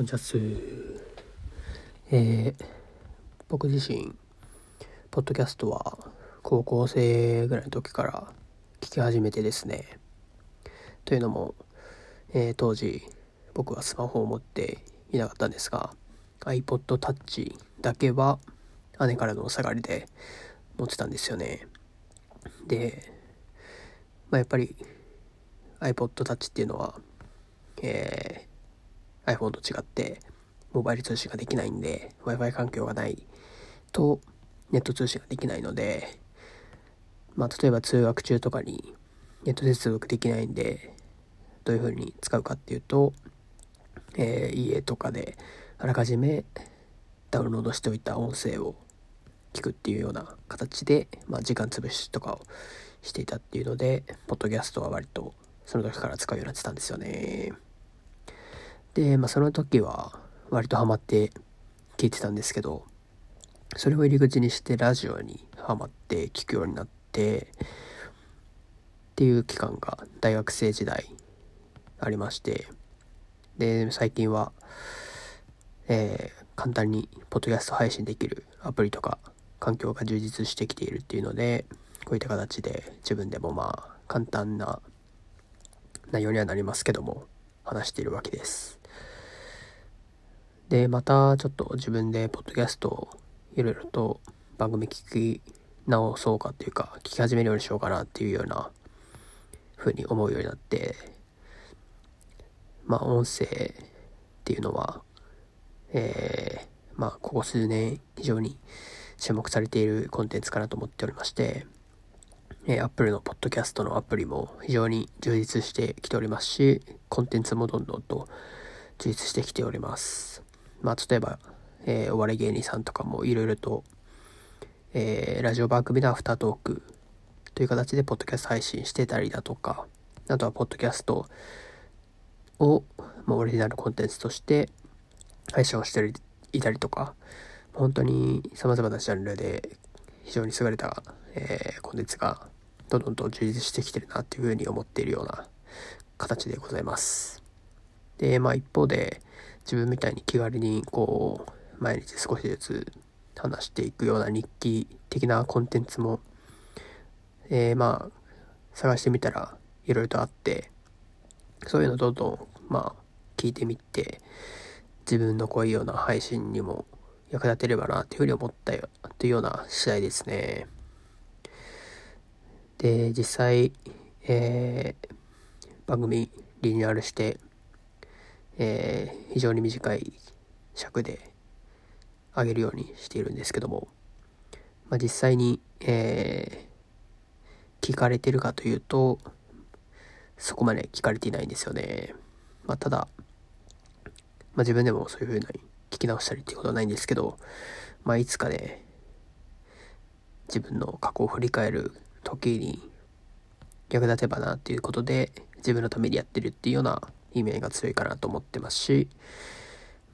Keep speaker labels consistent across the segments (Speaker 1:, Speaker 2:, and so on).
Speaker 1: こんにちはす。えー、僕自身、ポッドキャストは高校生ぐらいの時から聞き始めてですね。というのも、えー、当時僕はスマホを持っていなかったんですが、iPod Touch だけは姉からのお下がりで持ってたんですよね。で、まあ、やっぱり iPod Touch っていうのは、えー iPhone と違ってモバイル通信ができないんで Wi-Fi 環境がないとネット通信ができないのでまあ例えば通学中とかにネット接続できないんでどういう風に使うかっていうと、えー、家とかであらかじめダウンロードしておいた音声を聞くっていうような形で、まあ、時間潰しとかをしていたっていうのでポッドキャストは割とその時から使うようになってたんですよね。で、まあ、その時は割とハマって聞いてたんですけど、それを入り口にしてラジオにハマって聞くようになって、っていう期間が大学生時代ありまして、で、最近は、えー、簡単にポッドキャスト配信できるアプリとか環境が充実してきているっていうので、こういった形で自分でもまあ簡単な内容にはなりますけども、話しているわけです。で、またちょっと自分でポッドキャストをいろいろと番組聞き直そうかっていうか、聞き始めるようにしようかなっていうような風に思うようになって、まあ音声っていうのは、えー、まあここ数年非常に注目されているコンテンツかなと思っておりまして、えー、Apple のポッドキャストのアプリも非常に充実してきておりますし、コンテンツもどんどんと充実してきております。まあ、例えば、えー、お笑い芸人さんとかもいろいろと、えー、ラジオ番組のアフタートークという形でポッドキャスト配信してたりだとか、あとはポッドキャストを、まあ、オリジナルコンテンツとして配信をしていたりとか、本当に様々なジャンルで非常に優れた、えー、コンテンツがどんどんと充実してきてるなっていうふうに思っているような形でございます。で、まあ一方で、自分みたいに気軽にこう毎日少しずつ話していくような日記的なコンテンツも、えー、まあ探してみたらいろいろとあってそういうのどんどんまあ聞いてみて自分のこういような配信にも役立てればなっていうふうに思ったよというような次第ですね。で実際、えー、番組リニューアルしてえー、非常に短い尺で上げるようにしているんですけども、まあ、実際に、えー、聞かれてるかというとそこまで聞かれていないんですよね。まあ、ただ、まあ、自分でもそういうふうに聞き直したりっていうことはないんですけど、まあ、いつかね自分の過去を振り返る時に役立てばなっていうことで自分のためにやってるっていうような意味合いが強いかなと思ってますし、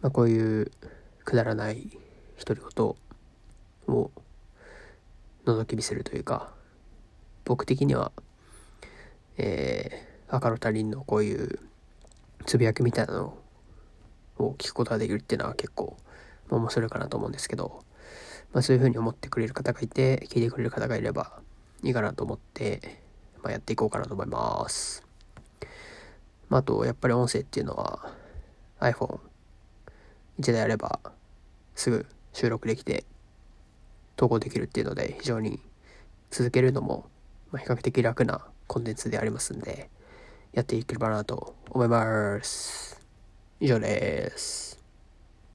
Speaker 1: まあ、こういうくだらない独り言を覗き見せるというか僕的には、えー、赤の他人のこういうつぶやきみたいなのを聞くことができるっていうのは結構、面白いかなと思うんですけど、まあ、そういうふうに思ってくれる方がいて聞いてくれる方がいればいいかなと思って、まあ、やっていこうかなと思います。まあ、あと、やっぱり音声っていうのは iPhone 1台あればすぐ収録できて投稿できるっていうので非常に続けるのも比較的楽なコンテンツでありますんでやっていければなと思います。以上です。